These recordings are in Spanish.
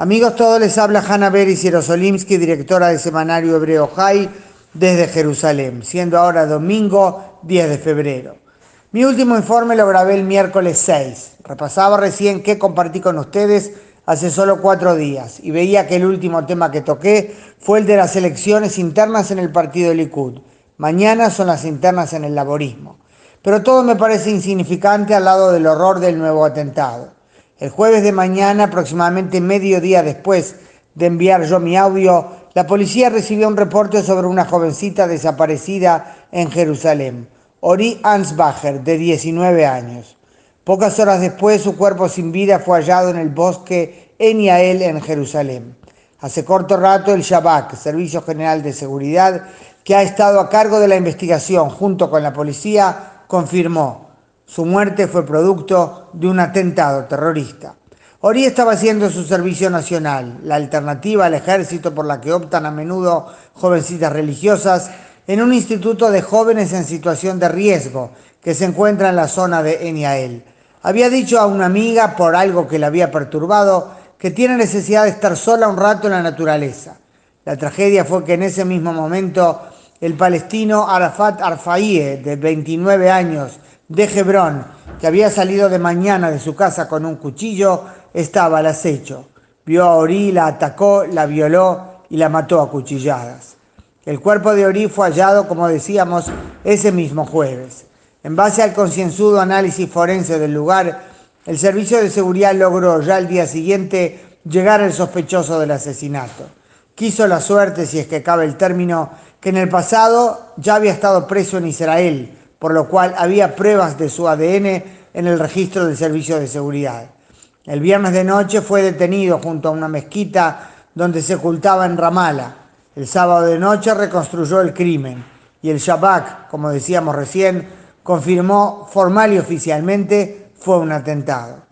Amigos, todos les habla Hanna Beris Yerosolimsky, directora del semanario Hebreo Jai, desde Jerusalén, siendo ahora domingo 10 de febrero. Mi último informe lo grabé el miércoles 6. Repasaba recién qué compartí con ustedes hace solo cuatro días y veía que el último tema que toqué fue el de las elecciones internas en el partido Likud. Mañana son las internas en el laborismo. Pero todo me parece insignificante al lado del horror del nuevo atentado. El jueves de mañana, aproximadamente medio día después de enviar yo mi audio, la policía recibió un reporte sobre una jovencita desaparecida en Jerusalén, Ori Ansbacher, de 19 años. Pocas horas después, su cuerpo sin vida fue hallado en el bosque en Yael, en Jerusalén. Hace corto rato, el Shabak, Servicio General de Seguridad, que ha estado a cargo de la investigación junto con la policía, confirmó su muerte fue producto de un atentado terrorista. Ori estaba haciendo su servicio nacional, la alternativa al ejército por la que optan a menudo jovencitas religiosas, en un instituto de jóvenes en situación de riesgo que se encuentra en la zona de Eniael. Había dicho a una amiga, por algo que la había perturbado, que tiene necesidad de estar sola un rato en la naturaleza. La tragedia fue que en ese mismo momento el palestino Arafat Arfaie, de 29 años, de Hebrón, que había salido de mañana de su casa con un cuchillo, estaba al acecho. Vio a Ori, la atacó, la violó y la mató a cuchilladas. El cuerpo de Ori fue hallado, como decíamos, ese mismo jueves. En base al concienzudo análisis forense del lugar, el Servicio de Seguridad logró ya el día siguiente llegar al sospechoso del asesinato. Quiso la suerte, si es que cabe el término, que en el pasado ya había estado preso en Israel, por lo cual había pruebas de su ADN en el registro del Servicio de Seguridad. El viernes de noche fue detenido junto a una mezquita donde se ocultaba en Ramala. El sábado de noche reconstruyó el crimen y el Shabak, como decíamos recién, confirmó formal y oficialmente fue un atentado.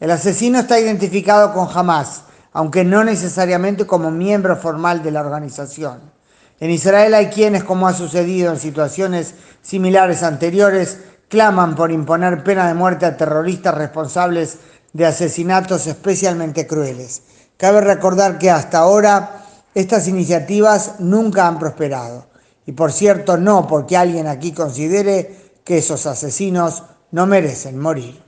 El asesino está identificado con Hamas, aunque no necesariamente como miembro formal de la organización. En Israel hay quienes, como ha sucedido en situaciones similares anteriores, claman por imponer pena de muerte a terroristas responsables de asesinatos especialmente crueles. Cabe recordar que hasta ahora estas iniciativas nunca han prosperado. Y por cierto, no porque alguien aquí considere que esos asesinos no merecen morir.